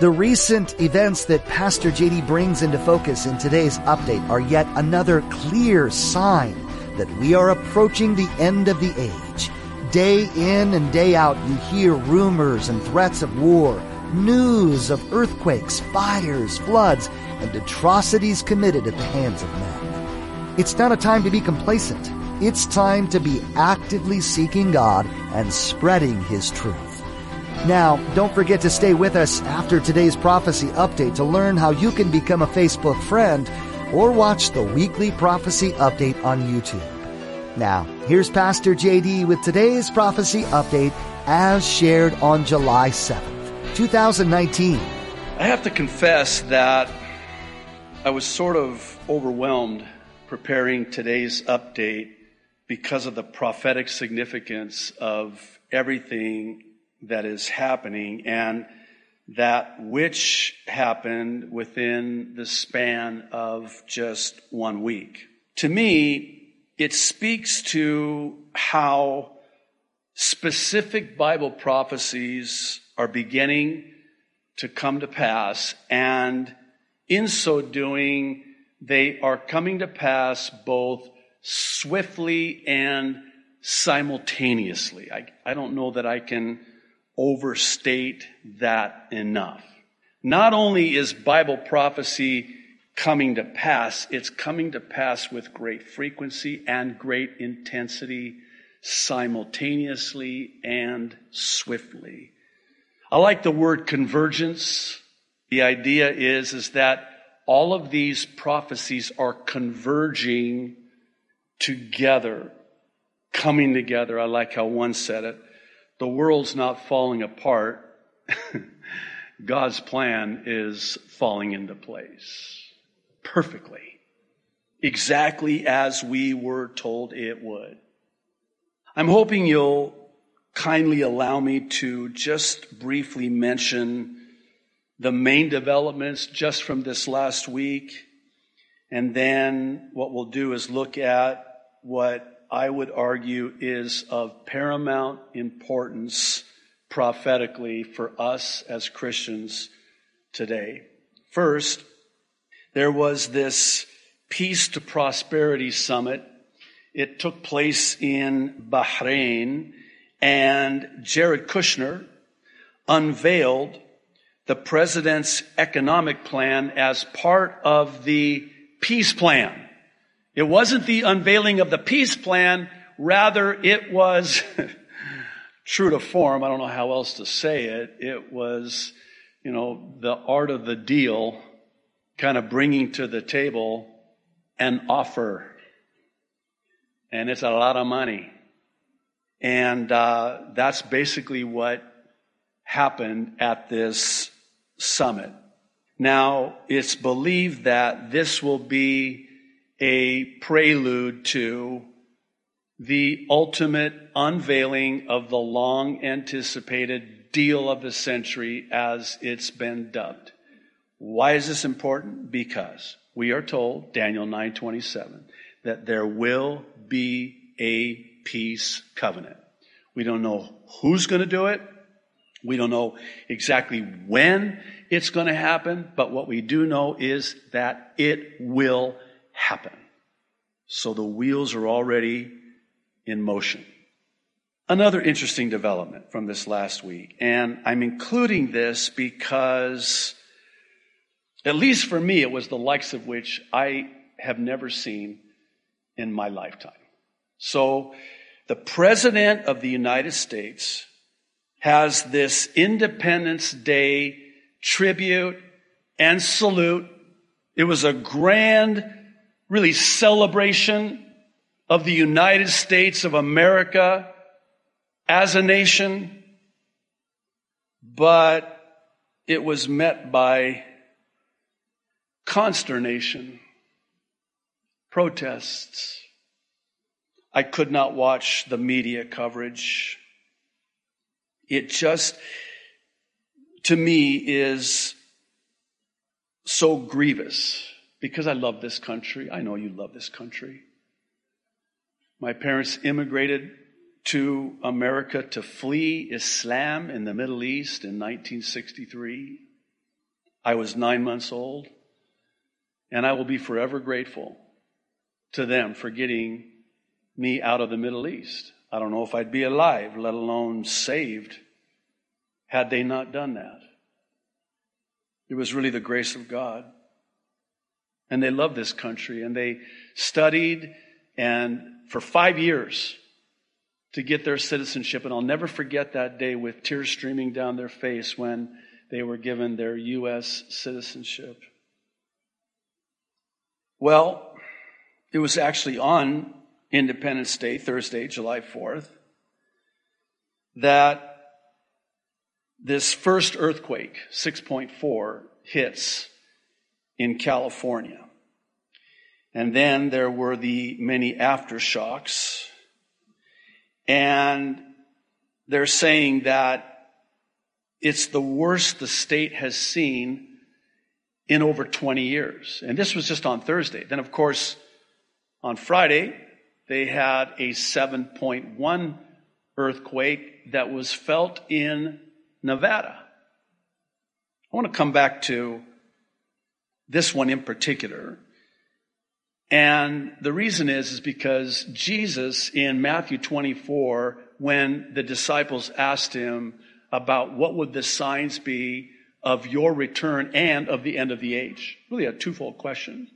The recent events that Pastor JD brings into focus in today's update are yet another clear sign that we are approaching the end of the age. Day in and day out, you hear rumors and threats of war, news of earthquakes, fires, floods, and atrocities committed at the hands of men. It's not a time to be complacent. It's time to be actively seeking God and spreading His truth. Now, don't forget to stay with us after today's prophecy update to learn how you can become a Facebook friend or watch the weekly prophecy update on YouTube. Now, here's Pastor JD with today's prophecy update as shared on July 7th, 2019. I have to confess that I was sort of overwhelmed preparing today's update because of the prophetic significance of everything that is happening and that which happened within the span of just one week. To me, it speaks to how specific Bible prophecies are beginning to come to pass, and in so doing, they are coming to pass both swiftly and simultaneously. I, I don't know that I can overstate that enough. Not only is Bible prophecy coming to pass, it's coming to pass with great frequency and great intensity simultaneously and swiftly. I like the word convergence. The idea is, is that all of these prophecies are converging together, coming together. I like how one said it the world's not falling apart. God's plan is falling into place perfectly, exactly as we were told it would. I'm hoping you'll kindly allow me to just briefly mention the main developments just from this last week. And then what we'll do is look at what I would argue, is of paramount importance prophetically for us as Christians today. First, there was this Peace to Prosperity Summit. It took place in Bahrain, and Jared Kushner unveiled the president's economic plan as part of the peace plan. It wasn't the unveiling of the peace plan, rather it was true to form. I don't know how else to say it. It was, you know, the art of the deal kind of bringing to the table an offer. And it's a lot of money. And uh, that's basically what happened at this summit. Now, it's believed that this will be a prelude to the ultimate unveiling of the long anticipated deal of the century as it's been dubbed. Why is this important? Because we are told, Daniel 9:27, that there will be a peace covenant. We don't know who's going to do it. We don't know exactly when it's going to happen, but what we do know is that it will happen. So the wheels are already in motion. Another interesting development from this last week, and I'm including this because, at least for me, it was the likes of which I have never seen in my lifetime. So, the President of the United States has this Independence Day tribute and salute. It was a grand, really celebration of the United States of America as a nation, but it was met by consternation, protests. I could not watch the media coverage. It just, to me, is so grievous because I love this country. I know you love this country. My parents immigrated to America to flee Islam in the Middle East in 1963. I was nine months old, and I will be forever grateful to them for getting me out of the Middle East. I don't know if I'd be alive, let alone saved, had they not done that. It was really the grace of God. And they loved this country, and they studied, and for five years, to get their citizenship. And I'll never forget that day with tears streaming down their face when they were given their U.S. citizenship. Well, it was actually on Independence Day, Thursday, July 4th, that this first earthquake, 6.4, hits in California. And then there were the many aftershocks and they're saying that it's the worst the state has seen in over 20 years. And this was just on Thursday. Then, of course, on Friday, they had a 7.1 earthquake that was felt in Nevada. I want to come back to this one in particular and the reason is, is because Jesus in Matthew 24, when the disciples asked him about what would the signs be of your return and of the end of the age, really a twofold question.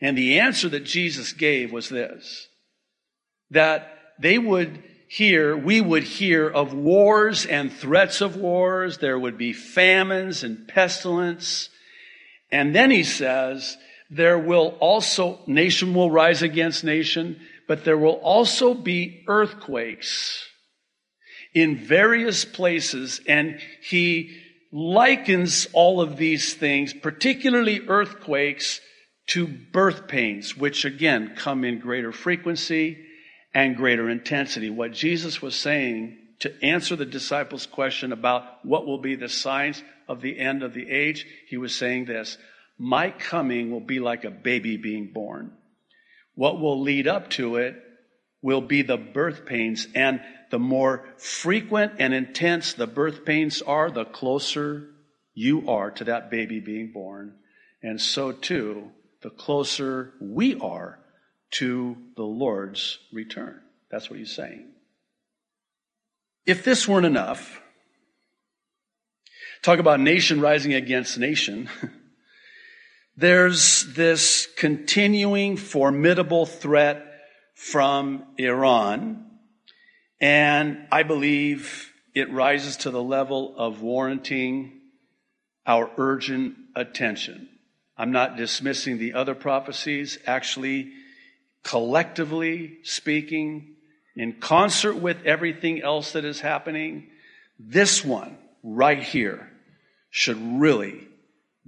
And the answer that Jesus gave was this, that they would hear, we would hear of wars and threats of wars. There would be famines and pestilence. And then he says, there will also, nation will rise against nation, but there will also be earthquakes in various places. And he likens all of these things, particularly earthquakes, to birth pains, which again come in greater frequency and greater intensity. What Jesus was saying to answer the disciples' question about what will be the signs of the end of the age, he was saying this my coming will be like a baby being born. What will lead up to it will be the birth pains. And the more frequent and intense the birth pains are, the closer you are to that baby being born. And so too, the closer we are to the Lord's return. That's what he's saying. If this weren't enough, talk about nation rising against nation. There's this continuing formidable threat from Iran, and I believe it rises to the level of warranting our urgent attention. I'm not dismissing the other prophecies. Actually, collectively speaking, in concert with everything else that is happening, this one right here should really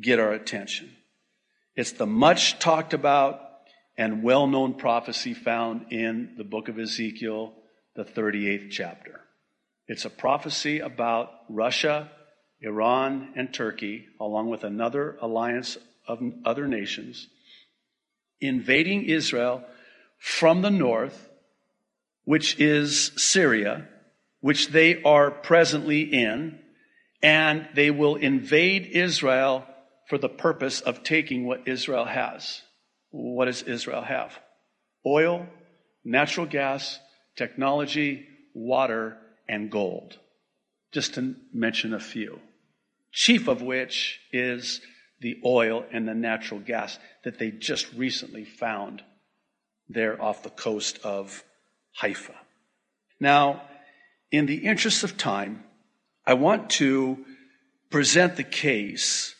get our attention. It's the much talked about and well known prophecy found in the book of Ezekiel, the 38th chapter. It's a prophecy about Russia, Iran, and Turkey, along with another alliance of other nations, invading Israel from the north, which is Syria, which they are presently in, and they will invade Israel for the purpose of taking what Israel has. What does Israel have? Oil, natural gas, technology, water, and gold. Just to mention a few. Chief of which is the oil and the natural gas that they just recently found there off the coast of Haifa. Now, in the interest of time, I want to present the case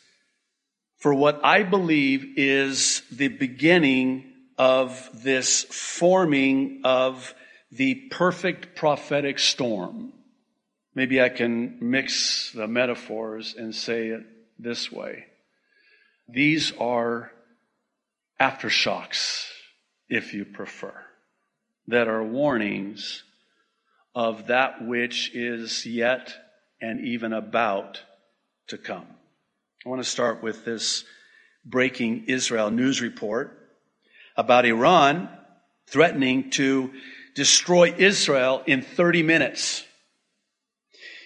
for what I believe is the beginning of this forming of the perfect prophetic storm. Maybe I can mix the metaphors and say it this way. These are aftershocks, if you prefer, that are warnings of that which is yet and even about to come. I want to start with this breaking Israel news report about Iran threatening to destroy Israel in 30 minutes.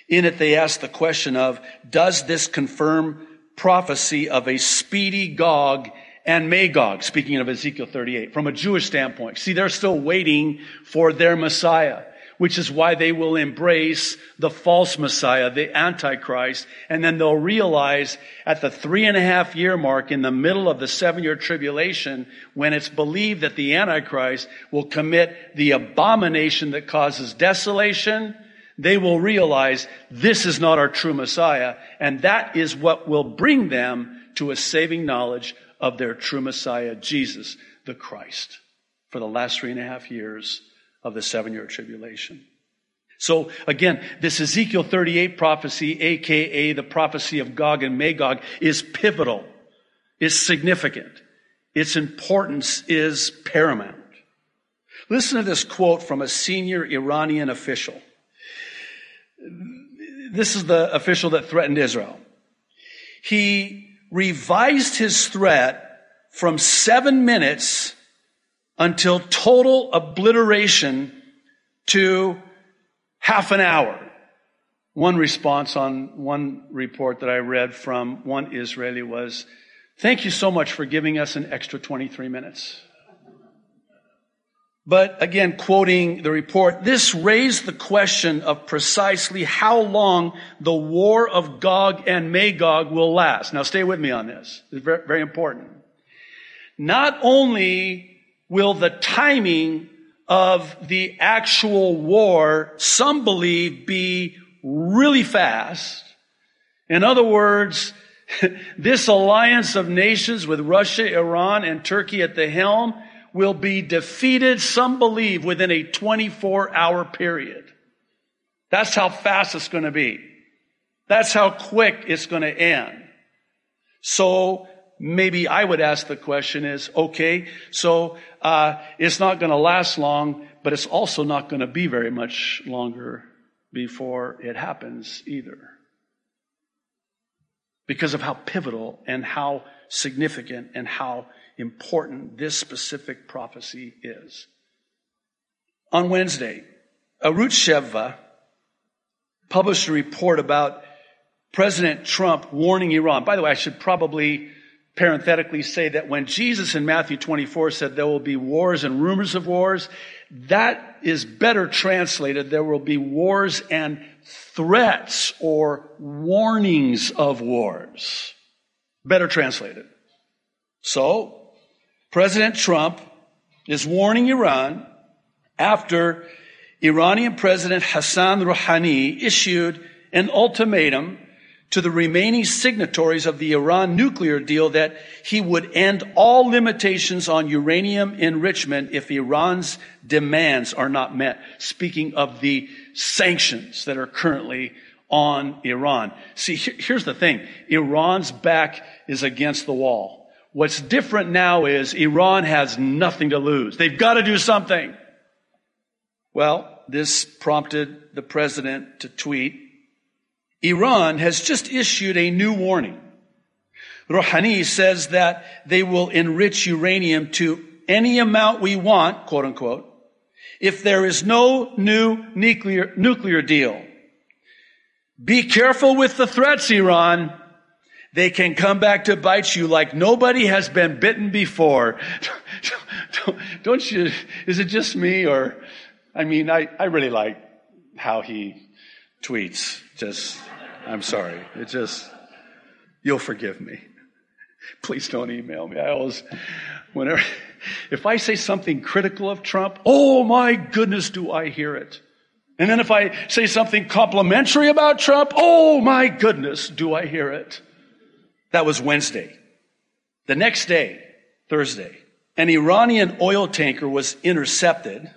In it, they ask the question of, does this confirm prophecy of a speedy Gog and Magog, speaking of Ezekiel 38, from a Jewish standpoint. See, they're still waiting for their Messiah, which is why they will embrace the false Messiah, the Antichrist, and then they'll realize at the three and a half year mark in the middle of the seven year tribulation, when it's believed that the Antichrist will commit the abomination that causes desolation, they will realize this is not our true Messiah, and that is what will bring them to a saving knowledge of their true Messiah, Jesus the Christ, for the last three and a half years of the seven year tribulation. So again, this Ezekiel 38 prophecy, aka the prophecy of Gog and Magog, is pivotal, is significant. Its importance is paramount. Listen to this quote from a senior Iranian official. This is the official that threatened Israel. He revised his threat from seven minutes until total obliteration to half an hour. One response on one report that I read from one Israeli was, thank you so much for giving us an extra 23 minutes. But again, quoting the report, this raised the question of precisely how long the war of Gog and Magog will last. Now stay with me on this. It's very, very important. Not only will the timing of the actual war, some believe, be really fast. In other words, this alliance of nations with Russia, Iran, and Turkey at the helm will be defeated, some believe, within a 24 hour period. That's how fast it's going to be. That's how quick it's going to end. So maybe I would ask the question is, okay, so uh, it's not going to last long, but it's also not going to be very much longer before it happens either. Because of how pivotal and how significant and how important this specific prophecy is. On Wednesday, Arutz Sheva published a report about President Trump warning Iran. By the way, I should probably parenthetically say that when Jesus in Matthew 24 said there will be wars and rumors of wars, that is better translated. There will be wars and threats or warnings of wars. Better translated. So, President Trump is warning Iran after Iranian President Hassan Rouhani issued an ultimatum to the remaining signatories of the Iran nuclear deal that he would end all limitations on uranium enrichment if Iran's demands are not met. Speaking of the sanctions that are currently on Iran. See, here's the thing. Iran's back is against the wall. What's different now is Iran has nothing to lose. They've got to do something. Well, this prompted the president to tweet, Iran has just issued a new warning. Rouhani says that they will enrich uranium to any amount we want, quote unquote, if there is no new nuclear, nuclear deal. Be careful with the threats, Iran. They can come back to bite you like nobody has been bitten before. Don't you, is it just me or, I mean, I, I really like how he tweets. Just, I'm sorry. It just, you'll forgive me. Please don't email me. I always, whenever, if I say something critical of Trump, oh my goodness, do I hear it. And then if I say something complimentary about Trump, oh my goodness, do I hear it. That was Wednesday. The next day, Thursday, an Iranian oil tanker was intercepted,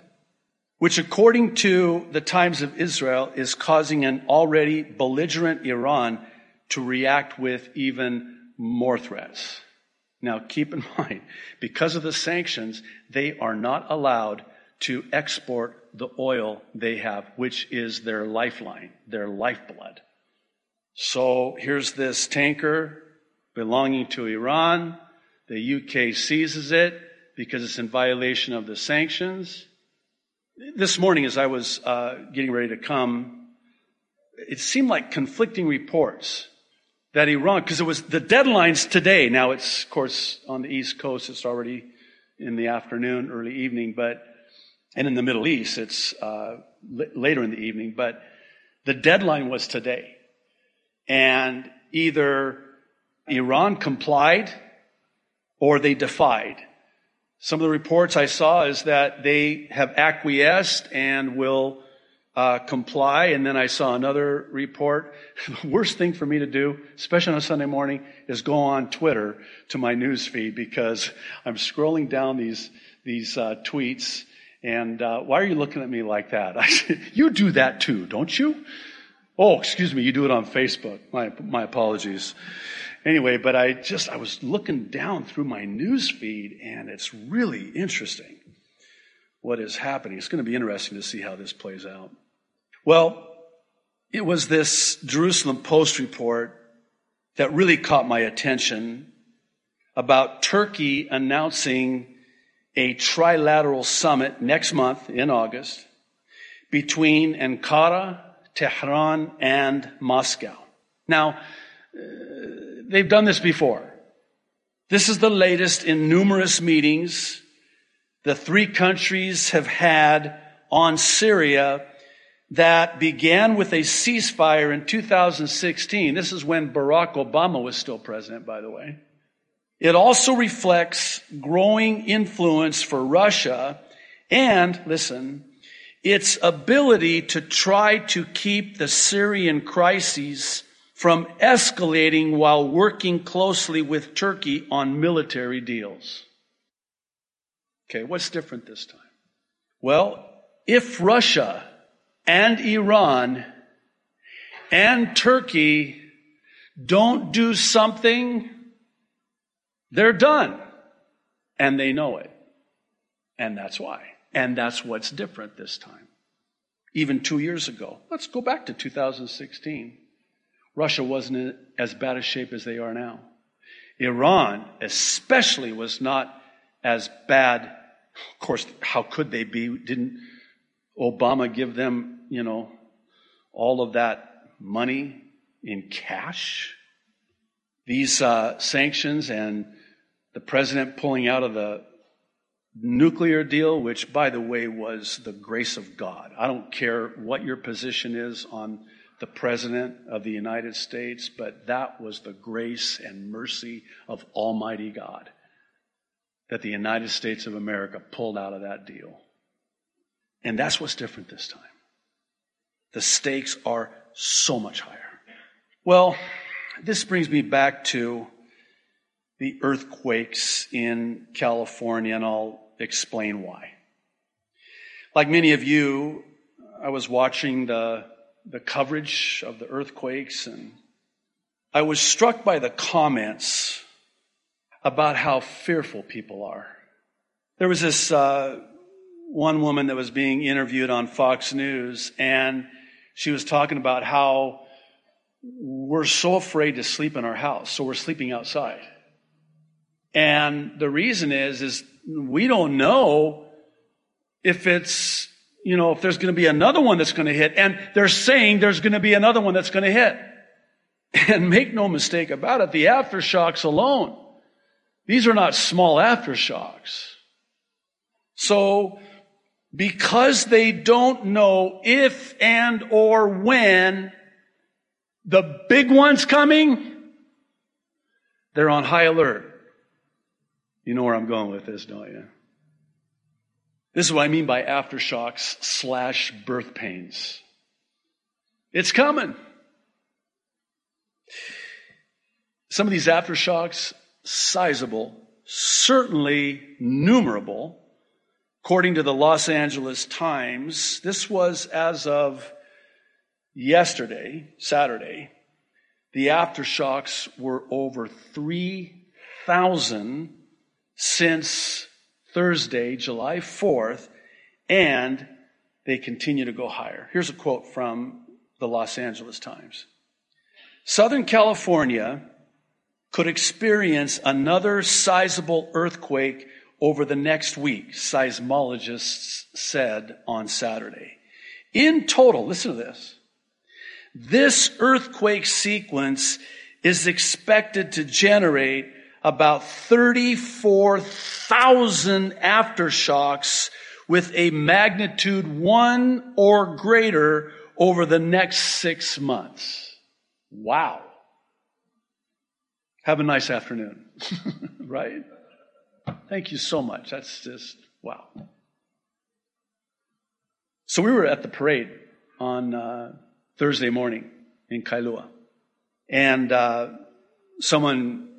which according to the Times of Israel is causing an already belligerent Iran to react with even more threats. Now keep in mind, because of the sanctions, they are not allowed to export the oil they have, which is their lifeline, their lifeblood. So here's this tanker belonging to Iran. The UK seizes it because it's in violation of the sanctions. This morning, as I was uh, getting ready to come, it seemed like conflicting reports that Iran, because it was the deadlines today. Now it's, of course, on the East Coast, it's already in the afternoon, early evening, but, and in the Middle East, it's uh, l- later in the evening, but the deadline was today. And either Iran complied or they defied. Some of the reports I saw is that they have acquiesced and will uh, comply. And then I saw another report. the worst thing for me to do, especially on a Sunday morning, is go on Twitter to my news feed because I'm scrolling down these these uh, tweets. And uh, why are you looking at me like that? I said, you do that too, don't you? Oh, excuse me, you do it on Facebook. My my apologies. Anyway, but I just I was looking down through my news feed, and it's really interesting what is happening. It's going to be interesting to see how this plays out. Well, it was this Jerusalem Post report that really caught my attention about Turkey announcing a trilateral summit next month in August between Ankara, Tehran, and Moscow. Now, they've done this before. This is the latest in numerous meetings the three countries have had on Syria that began with a ceasefire in 2016. This is when Barack Obama was still president, by the way. It also reflects growing influence for Russia and, listen, its ability to try to keep the Syrian crises from escalating while working closely with Turkey on military deals. Okay, what's different this time? Well, if Russia and Iran and Turkey don't do something, they're done. And they know it. And that's why. And that's what's different this time. Even two years ago. Let's go back to 2016. Russia wasn't in as bad a shape as they are now. Iran, especially, was not as bad. Of course, how could they be? Didn't Obama give them, you know, all of that money in cash? These uh, sanctions and the president pulling out of the nuclear deal, which, by the way, was the grace of God. I don't care what your position is on the President of the United States, but that was the grace and mercy of Almighty God that the United States of America pulled out of that deal. And that's what's different this time. The stakes are so much higher. Well, this brings me back to the earthquakes in California, and I'll explain why. Like many of you, I was watching the, the coverage of the earthquakes, and I was struck by the comments about how fearful people are. There was this uh, one woman that was being interviewed on Fox News, and she was talking about how we're so afraid to sleep in our house, so we're sleeping outside. And the reason is, is we don't know if it's, you know, if there's going to be another one that's going to hit. And they're saying there's going to be another one that's going to hit. And make no mistake about it, the aftershocks alone, these are not small aftershocks. So because they don't know if and or when the big one's coming, they're on high alert. You know where I'm going with this, don't you? This is what I mean by aftershocks slash birth pains. It's coming. Some of these aftershocks, sizable, certainly numerable. According to the Los Angeles Times, this was as of yesterday, Saturday, the aftershocks were over 3,000 since Thursday, July 4th, and they continue to go higher. Here's a quote from the Los Angeles Times. Southern California could experience another sizable earthquake over the next week, seismologists said on Saturday. In total, listen to this. This earthquake sequence is expected to generate about 34,000 aftershocks with a magnitude one or greater over the next six months. Wow. Have a nice afternoon. right? Thank you so much. That's just, wow. So we were at the parade on uh, Thursday morning in Kailua. And uh, someone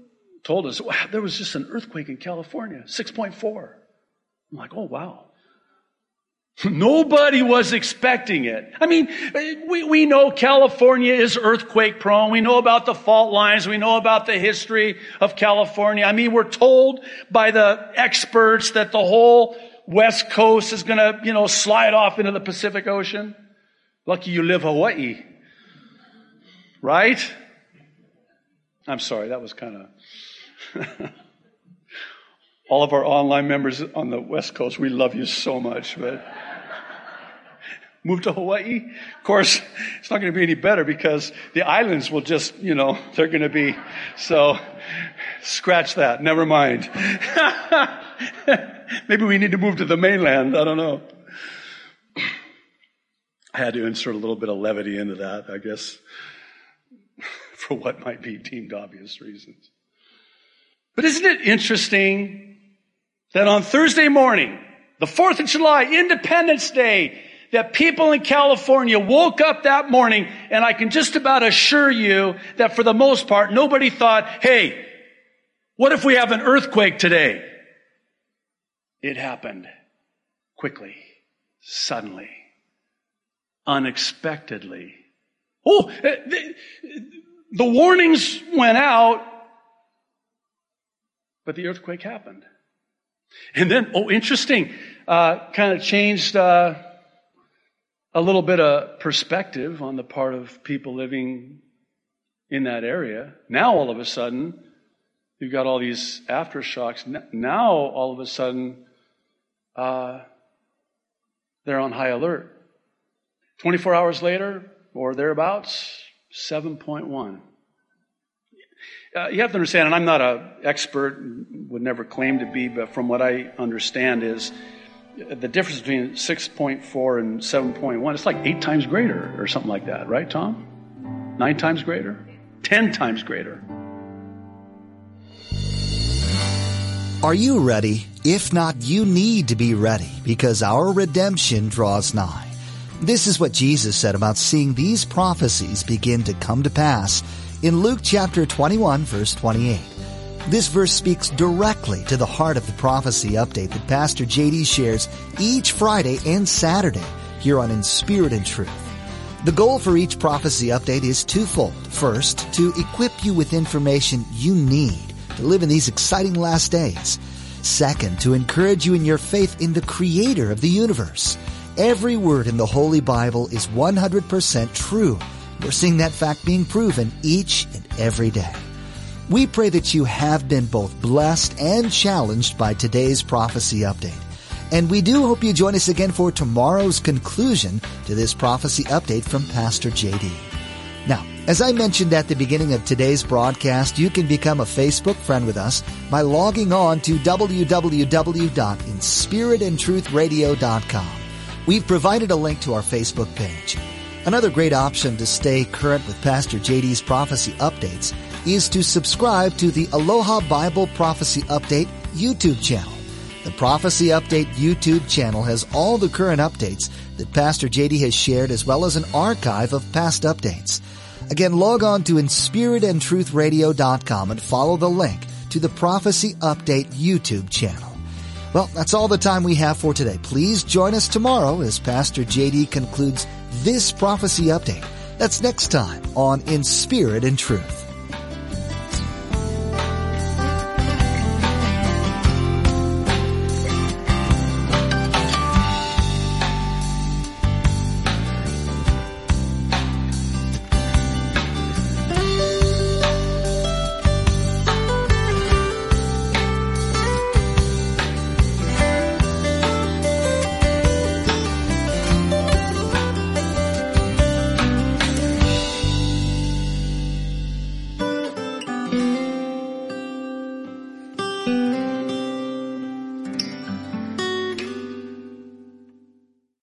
told us, wow, there was just an earthquake in California, 6.4. I'm like, oh, wow. Nobody was expecting it. I mean, we, we know California is earthquake prone. We know about the fault lines. We know about the history of California. I mean, we're told by the experts that the whole West Coast is going to, you know, slide off into the Pacific Ocean. Lucky you live Hawaii. Right? I'm sorry, that was kind of. All of our online members on the West Coast, we love you so much, but move to Hawaii. Of course, it's not going to be any better because the islands will just, you know, they're going to be, so scratch that. Never mind. Maybe we need to move to the mainland. I don't know. I had to insert a little bit of levity into that, I guess, for what might be deemed obvious reasons. But isn't it interesting that on Thursday morning, the 4th of July, Independence Day, that people in California woke up that morning and I can just about assure you that for the most part, nobody thought, hey, what if we have an earthquake today? It happened quickly, suddenly unexpectedly. Oh, the, the warnings went out, but the earthquake happened. And then, oh, interesting, uh, kind of changed uh, a little bit of perspective on the part of people living in that area. Now, all of a sudden, you've got all these aftershocks. Now, all of a sudden, uh, they're on high alert. 24 hours later, or thereabouts, 7.1. Uh, you have to understand, and I'm not an expert, would never claim to be, but from what I understand is the difference between 6.4 and 7.1, it's like eight times greater or something like that, right, Tom? Nine times greater? Ten times greater. Are you ready? If not, you need to be ready because our redemption draws nigh. This is what Jesus said about seeing these prophecies begin to come to pass in Luke chapter 21 verse 28. This verse speaks directly to the heart of the prophecy update that Pastor JD shares each Friday and Saturday here on In Spirit and Truth. The goal for each prophecy update is twofold. First, to equip you with information you need to live in these exciting last days. Second, to encourage you in your faith in the creator of the universe. Every word in the Holy Bible is 100% true. We're seeing that fact being proven each and every day. We pray that you have been both blessed and challenged by today's prophecy update. And we do hope you join us again for tomorrow's conclusion to this prophecy update from Pastor JD. Now, as I mentioned at the beginning of today's broadcast, you can become a Facebook friend with us by logging on to www.inspiritandtruthradio.com. We've provided a link to our Facebook page. Another great option to stay current with Pastor JD's prophecy updates is to subscribe to the Aloha Bible Prophecy Update YouTube channel. The Prophecy Update YouTube channel has all the current updates that Pastor JD has shared as well as an archive of past updates. Again, log on to inspiritandtruthradio.com and follow the link to the Prophecy Update YouTube channel. Well, that's all the time we have for today. Please join us tomorrow as Pastor JD concludes this prophecy update. That's next time on In Spirit and Truth.